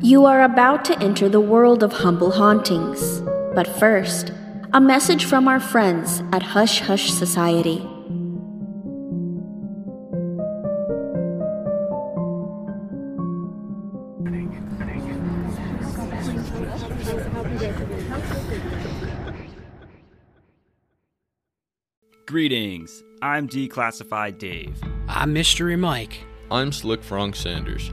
You are about to enter the world of humble hauntings. But first, a message from our friends at Hush Hush Society. Greetings, I'm Declassified Dave. I'm Mystery Mike. I'm Slick Frank Sanders.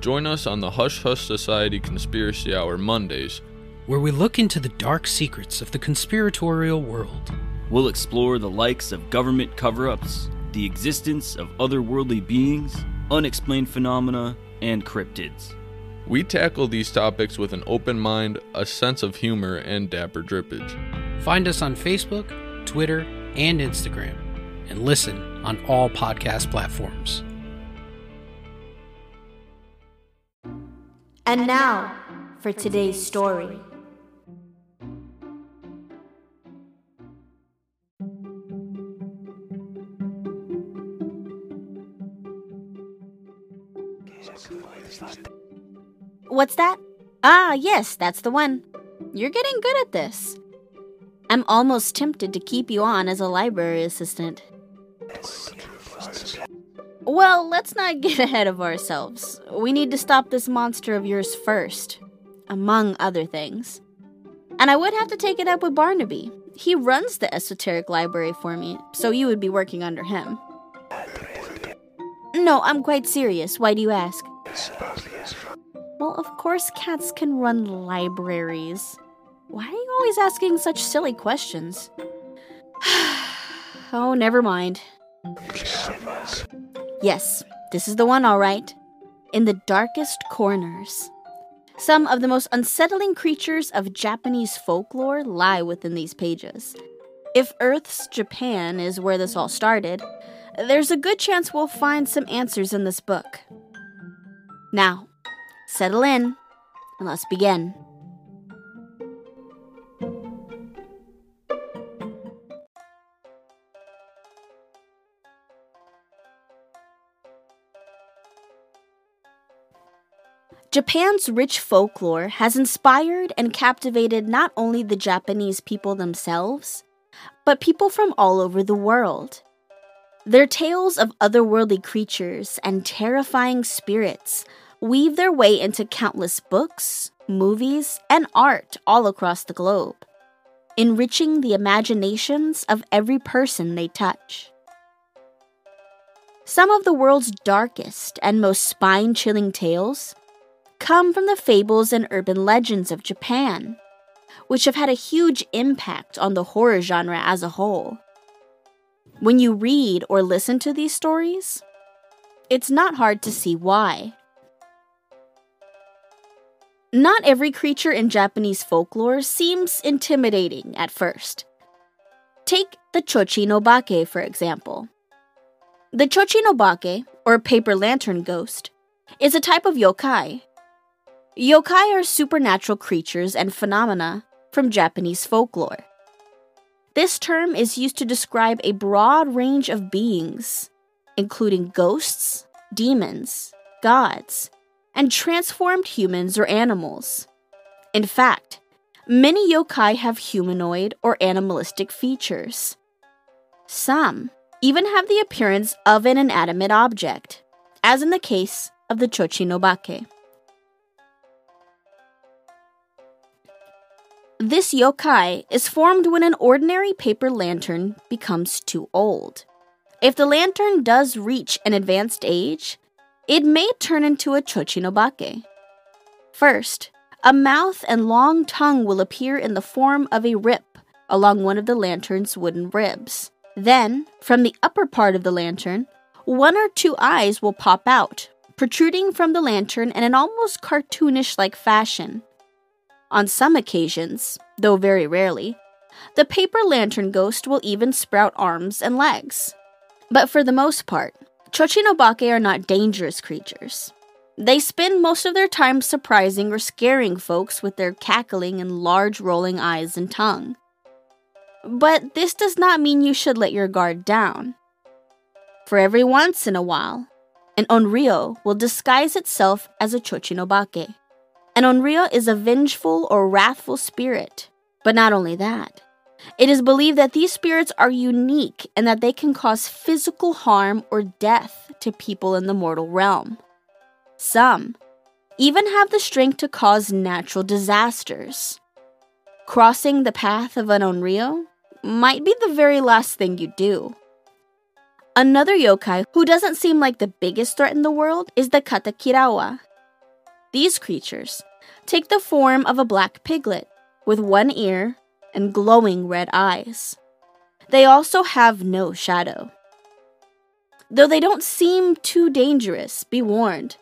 Join us on the Hush Hush Society Conspiracy Hour Mondays, where we look into the dark secrets of the conspiratorial world. We'll explore the likes of government cover ups, the existence of otherworldly beings, unexplained phenomena, and cryptids. We tackle these topics with an open mind, a sense of humor, and dapper drippage. Find us on Facebook, Twitter, and Instagram, and listen on all podcast platforms. And now for today's story. What's that? Ah, yes, that's the one. You're getting good at this. I'm almost tempted to keep you on as a library assistant. Well, let's not get ahead of ourselves. We need to stop this monster of yours first, among other things. And I would have to take it up with Barnaby. He runs the esoteric library for me, so you would be working under him. No, I'm quite serious. Why do you ask? Well, of course, cats can run libraries. Why are you always asking such silly questions? oh, never mind. Yes, this is the one, all right. In the darkest corners. Some of the most unsettling creatures of Japanese folklore lie within these pages. If Earth's Japan is where this all started, there's a good chance we'll find some answers in this book. Now, settle in and let's begin. Japan's rich folklore has inspired and captivated not only the Japanese people themselves, but people from all over the world. Their tales of otherworldly creatures and terrifying spirits weave their way into countless books, movies, and art all across the globe, enriching the imaginations of every person they touch. Some of the world's darkest and most spine chilling tales come from the fables and urban legends of Japan, which have had a huge impact on the horror genre as a whole. When you read or listen to these stories, it's not hard to see why. Not every creature in Japanese folklore seems intimidating at first. Take the Chochinobake, for example. The Chochinobake, or paper lantern ghost, is a type of yokai Yokai are supernatural creatures and phenomena from Japanese folklore. This term is used to describe a broad range of beings, including ghosts, demons, gods, and transformed humans or animals. In fact, many yokai have humanoid or animalistic features. Some even have the appearance of an inanimate object, as in the case of the Chochinobake. This yokai is formed when an ordinary paper lantern becomes too old. If the lantern does reach an advanced age, it may turn into a chochinobake. First, a mouth and long tongue will appear in the form of a rip along one of the lantern's wooden ribs. Then, from the upper part of the lantern, one or two eyes will pop out, protruding from the lantern in an almost cartoonish like fashion. On some occasions, though very rarely, the paper lantern ghost will even sprout arms and legs. But for the most part, Chochinobake are not dangerous creatures. They spend most of their time surprising or scaring folks with their cackling and large rolling eyes and tongue. But this does not mean you should let your guard down. For every once in a while, an onryo will disguise itself as a chochinobake. An onryo is a vengeful or wrathful spirit. But not only that, it is believed that these spirits are unique and that they can cause physical harm or death to people in the mortal realm. Some even have the strength to cause natural disasters. Crossing the path of an onryo might be the very last thing you do. Another yokai who doesn't seem like the biggest threat in the world is the Katakirawa. These creatures take the form of a black piglet with one ear and glowing red eyes. They also have no shadow. Though they don't seem too dangerous, be warned.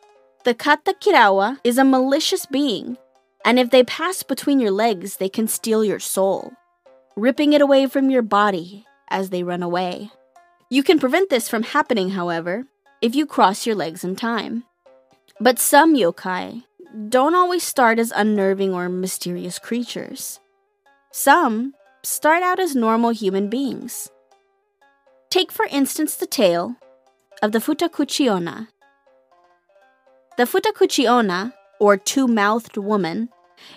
The Katakirawa is a malicious being, and if they pass between your legs, they can steal your soul, ripping it away from your body as they run away. You can prevent this from happening, however, if you cross your legs in time. But some yokai don't always start as unnerving or mysterious creatures. Some start out as normal human beings. Take, for instance, the tale of the Futakuchi Onna. The Futakuchi Onna, or two mouthed woman,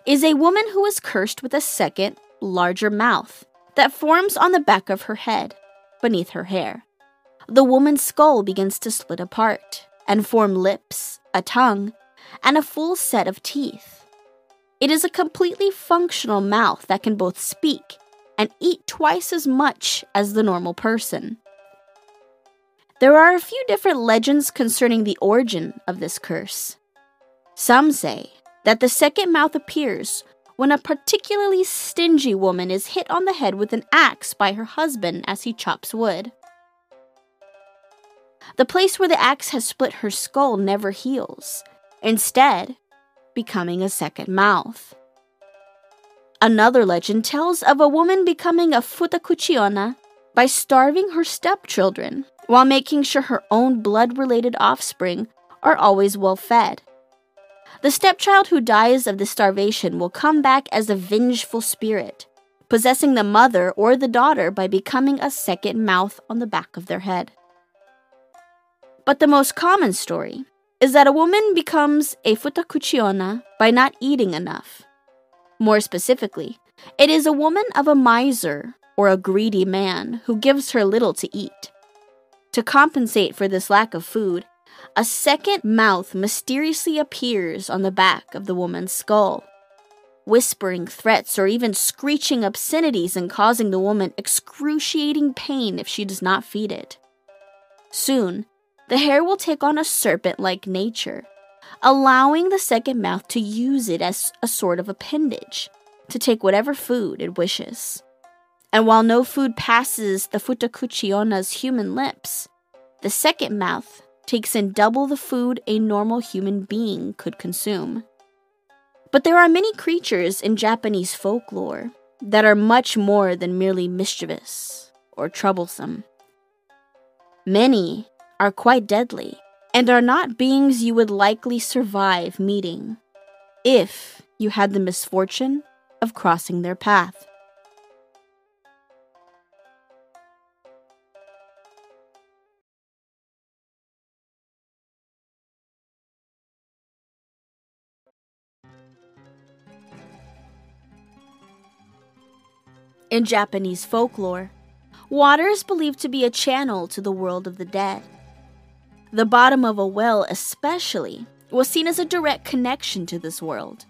is a woman who is cursed with a second, larger mouth that forms on the back of her head beneath her hair. The woman's skull begins to split apart and form lips, a tongue, and a full set of teeth. It is a completely functional mouth that can both speak and eat twice as much as the normal person. There are a few different legends concerning the origin of this curse. Some say that the second mouth appears when a particularly stingy woman is hit on the head with an axe by her husband as he chops wood. The place where the axe has split her skull never heals, instead, becoming a second mouth. Another legend tells of a woman becoming a Futakuchi Onna by starving her stepchildren while making sure her own blood related offspring are always well fed. The stepchild who dies of the starvation will come back as a vengeful spirit, possessing the mother or the daughter by becoming a second mouth on the back of their head. But the most common story is that a woman becomes a futakuchi onna by not eating enough. More specifically, it is a woman of a miser or a greedy man who gives her little to eat. To compensate for this lack of food, a second mouth mysteriously appears on the back of the woman's skull, whispering threats or even screeching obscenities and causing the woman excruciating pain if she does not feed it. Soon, the hair will take on a serpent like nature, allowing the second mouth to use it as a sort of appendage to take whatever food it wishes. And while no food passes the Futakuchi Onna's human lips, the second mouth takes in double the food a normal human being could consume. But there are many creatures in Japanese folklore that are much more than merely mischievous or troublesome. Many are quite deadly and are not beings you would likely survive meeting if you had the misfortune of crossing their path. In Japanese folklore, water is believed to be a channel to the world of the dead. The bottom of a well, especially, was seen as a direct connection to this world.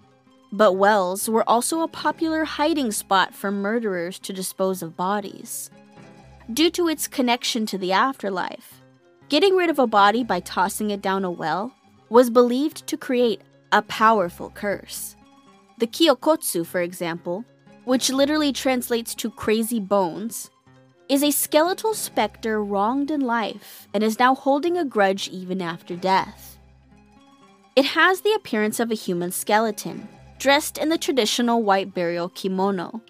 But wells were also a popular hiding spot for murderers to dispose of bodies. Due to its connection to the afterlife, getting rid of a body by tossing it down a well was believed to create a powerful curse. The Kyokotsu, for example, which literally translates to crazy bones, is a skeletal specter wronged in life and is now holding a grudge even after death. It has the appearance of a human skeleton, dressed in the traditional white burial kimono,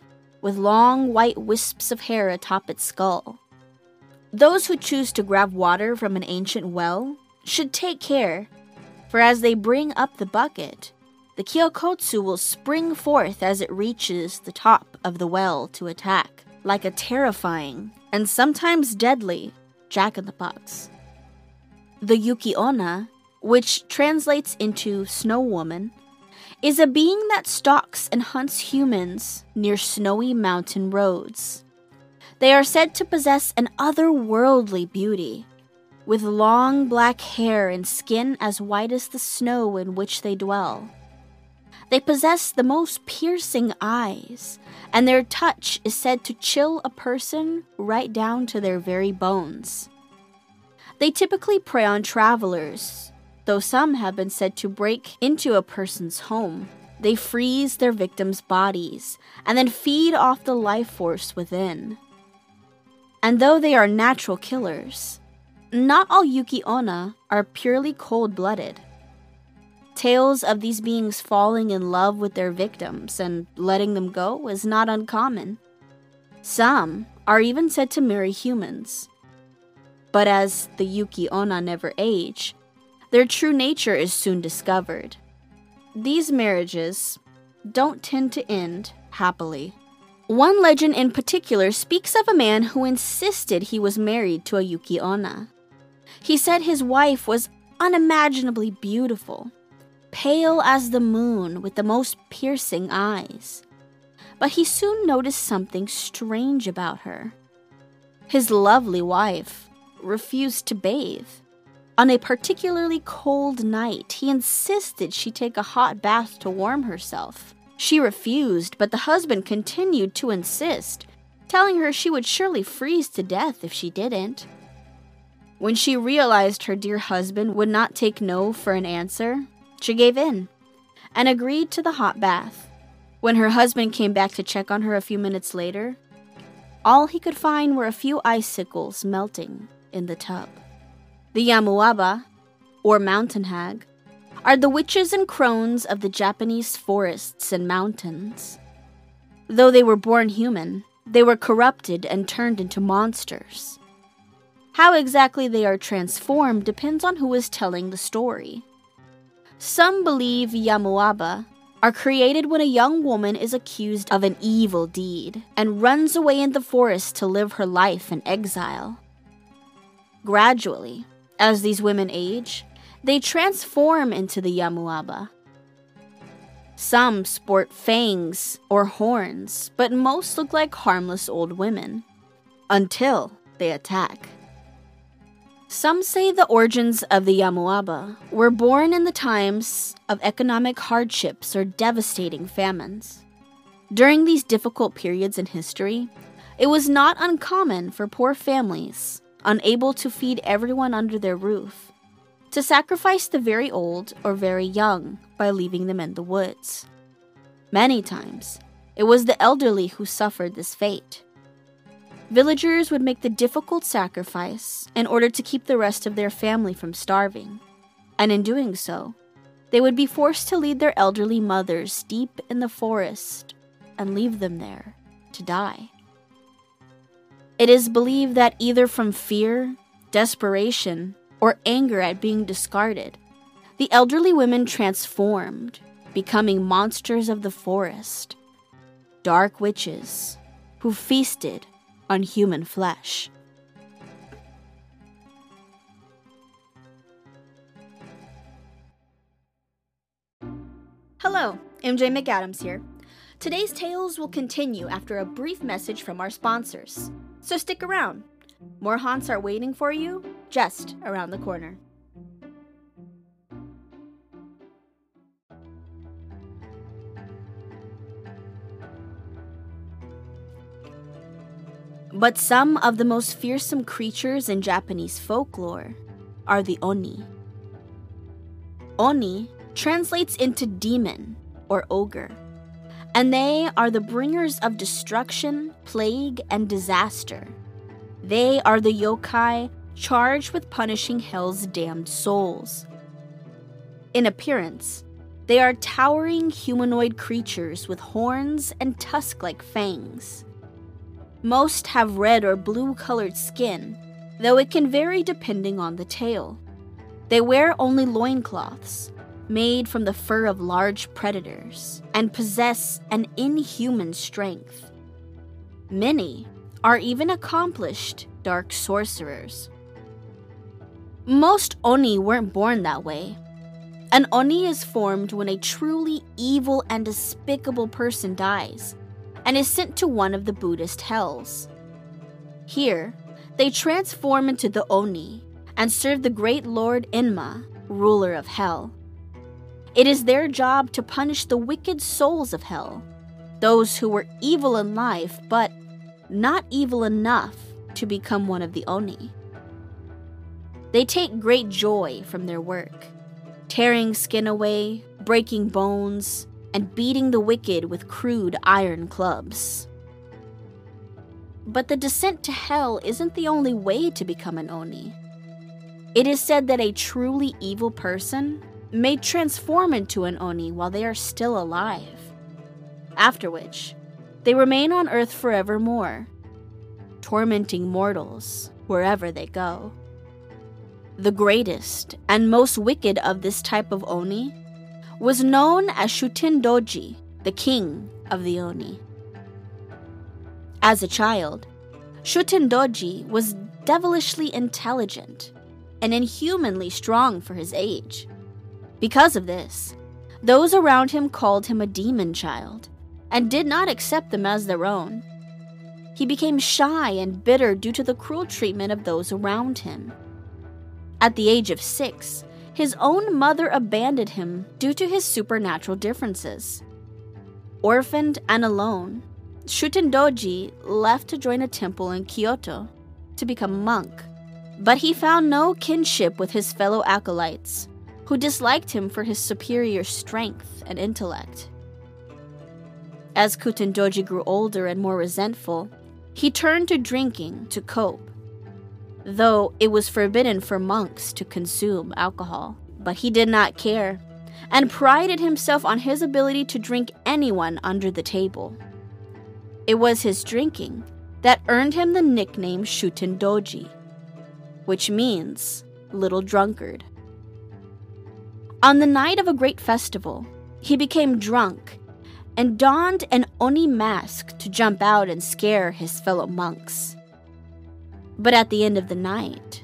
with long white wisps of hair atop its skull. Those who choose to grab water from an ancient well should take care, for as they bring up the bucket, the Kyokotsu will spring forth as it reaches the top of the well to attack, like a terrifying and sometimes deadly jack in the box. The Yuki Onna, which translates into snow woman, is a being that stalks and hunts humans near snowy mountain roads. They are said to possess an otherworldly beauty, with long black hair and skin as white as the snow in which they dwell. They possess the most piercing eyes, and their touch is said to chill a person right down to their very bones. They typically prey on travelers, though some have been said to break into a person's home. They freeze their victims' bodies and then feed off the life force within. And though they are natural killers, not all Yuki Onna are purely cold blooded. Tales of these beings falling in love with their victims and letting them go is not uncommon. Some are even said to marry humans. But as the Yuki Onna never age, their true nature is soon discovered. These marriages don't tend to end happily. One legend in particular speaks of a man who insisted he was married to a Yuki Onna. He said his wife was unimaginably beautiful pale as the moon with the most piercing eyes. But he soon noticed something strange about her. His lovely wife refused to bathe. On a particularly cold night, he insisted she take a hot bath to warm herself. She refused, but the husband continued to insist, telling her she would surely freeze to death if she didn't. When she realized her dear husband would not take no for an answer, she gave in and agreed to the hot bath. When her husband came back to check on her a few minutes later, all he could find were a few icicles melting in the tub. The Yamauba, or mountain hag, are the witches and crones of the Japanese forests and mountains. Though they were born human, they were corrupted and turned into monsters. How exactly they are transformed depends on who is telling the story. Some believe Yamauba are created when a young woman is accused of an evil deed and runs away in the forest to live her life in exile. Gradually, as these women age, they transform into the Yamauba. Some sport fangs or horns, but most look like harmless old women until they attack. Some say the origins of the Yamauba were born in the times of economic hardships or devastating famines. During these difficult periods in history, it was not uncommon for poor families, unable to feed everyone under their roof, to sacrifice the very old or very young by leaving them in the woods. Many times, it was the elderly who suffered this fate. Villagers would make the difficult sacrifice in order to keep the rest of their family from starving, and in doing so, they would be forced to lead their elderly mothers deep in the forest and leave them there to die. It is believed that either from fear, desperation, or anger at being discarded, the elderly women transformed, becoming monsters of the forest, dark witches who feasted on human flesh. Hello, MJ McAdams here. Today's tales will continue after a brief message from our sponsors. So stick around. More haunts are waiting for you just around the corner. But some of the most fearsome creatures in Japanese folklore are the Oni. Oni translates into demon or ogre, and they are the bringers of destruction, plague, and disaster. They are the yokai charged with punishing hell's damned souls. In appearance, they are towering humanoid creatures with horns and tusk like fangs. Most have red or blue colored skin, though it can vary depending on the tale. They wear only loincloths, made from the fur of large predators, and possess an inhuman strength. Many are even accomplished dark sorcerers. Most Oni weren't born that way. An Oni is formed when a truly evil and despicable person dies and is sent to one of the Buddhist hells. Here, they transform into the Oni and serve the great Lord Enma, ruler of hell. It is their job to punish the wicked souls of hell, those who were evil in life but not evil enough to become one of the Oni. They take great joy from their work, tearing skin away, breaking bones, and beating the wicked with crude iron clubs. But the descent to hell isn't the only way to become an Oni. It is said that a truly evil person may transform into an Oni while they are still alive, after which, they remain on earth forevermore, tormenting mortals wherever they go. The greatest and most wicked of this type of Oni was known as Shuten Doji, the king of the Oni. As a child, Shuten Doji was devilishly intelligent and inhumanly strong for his age. Because of this, those around him called him a demon child and did not accept them as their own. He became shy and bitter due to the cruel treatment of those around him. At the age of six, his own mother abandoned him due to his supernatural differences. Orphaned and alone, Shutendoji left to join a temple in Kyoto to become a monk. But he found no kinship with his fellow acolytes, who disliked him for his superior strength and intellect. As Shutendoji grew older and more resentful, he turned to drinking to cope though it was forbidden for monks to consume alcohol. But he did not care, and prided himself on his ability to drink anyone under the table. It was his drinking that earned him the nickname Shuten Doji, which means little drunkard. On the night of a great festival, he became drunk and donned an Oni mask to jump out and scare his fellow monks. But at the end of the night,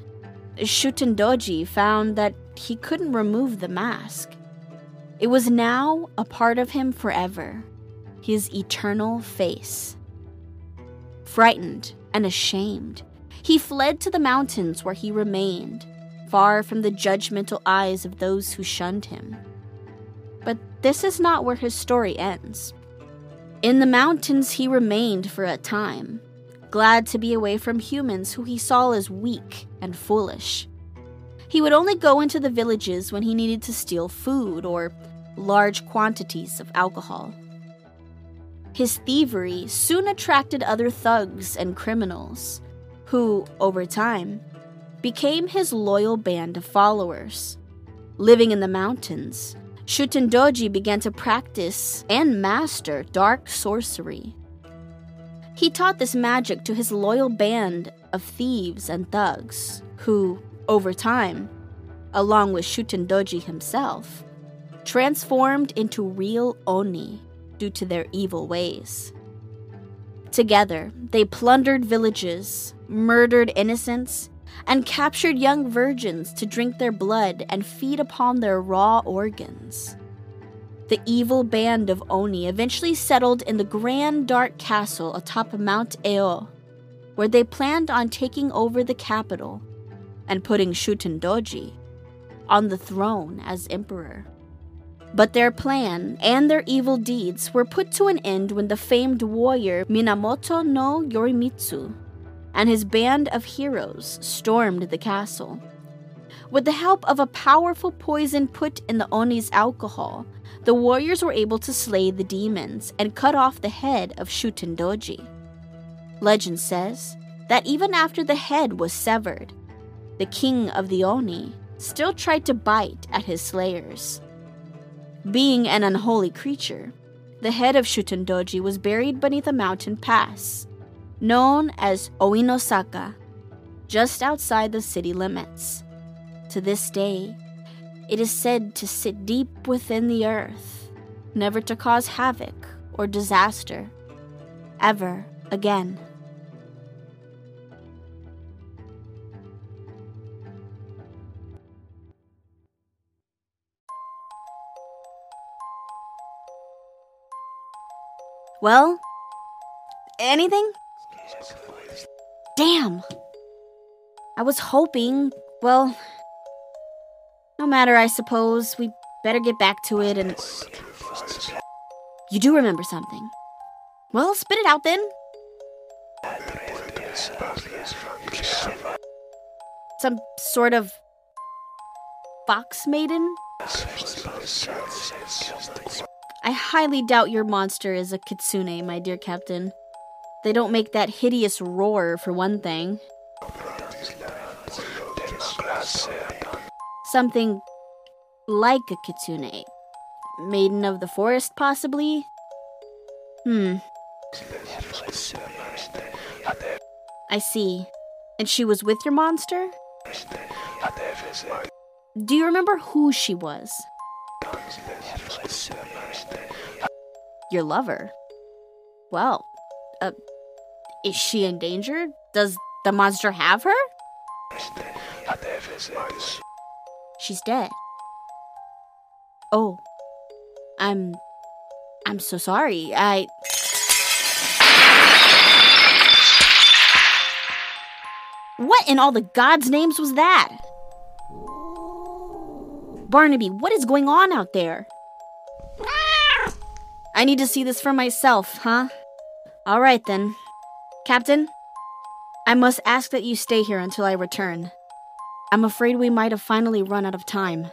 Shutendoji found that he couldn't remove the mask. It was now a part of him forever, his eternal face. Frightened and ashamed, he fled to the mountains where he remained, far from the judgmental eyes of those who shunned him. But this is not where his story ends. In the mountains, he remained for a time, glad to be away from humans who he saw as weak and foolish. He would only go into the villages when he needed to steal food or large quantities of alcohol. His thievery soon attracted other thugs and criminals, who, over time, became his loyal band of followers. Living in the mountains, Shutendoji began to practice and master dark sorcery. He taught this magic to his loyal band of thieves and thugs, who, over time, along with Shutendoji himself, transformed into real Oni due to their evil ways. Together, they plundered villages, murdered innocents, and captured young virgins to drink their blood and feed upon their raw organs. The evil band of Oni eventually settled in the grand dark castle atop Mount Oe, where they planned on taking over the capital and putting Shutendoji on the throne as emperor. But their plan and their evil deeds were put to an end when the famed warrior Minamoto no Yorimitsu and his band of heroes stormed the castle. With the help of a powerful poison put in the Oni's alcohol, the warriors were able to slay the demons and cut off the head of Shutendoji. Legend says that even after the head was severed, the king of the Oni still tried to bite at his slayers. Being an unholy creature, the head of Shutendoji was buried beneath a mountain pass, known as Oinosaka, just outside the city limits. To this day, it is said to sit deep within the earth, never to cause havoc or disaster ever again. Well, anything? Damn. I was hoping, well, no matter, I suppose. We better get back to it and. You do remember something. Well, spit it out then. Some sort of fox maiden? I highly doubt your monster is a kitsune, my dear captain. They don't make that hideous roar, for one thing. Something like a kitsune. Maiden of the forest, possibly? Hmm. I see. And she was with your monster? Do you remember who she was? Your lover? Well, uh, is she endangered? Does the monster have her? She's dead. Oh. I'm. I'm so sorry. I. What in all the gods' names was that? Barnaby, what is going on out there? I need to see this for myself, huh? All right then. Captain, I must ask that you stay here until I return. I'm afraid we might have finally run out of time.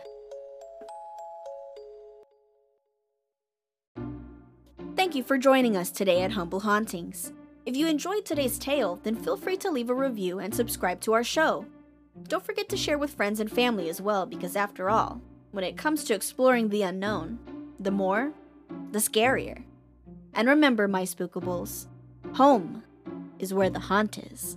Thank you for joining us today at Humble Hauntings. If you enjoyed today's tale, then feel free to leave a review and subscribe to our show. Don't forget to share with friends and family as well, because after all, when it comes to exploring the unknown, the more, the scarier. And remember, my spookables, home is where the haunt is.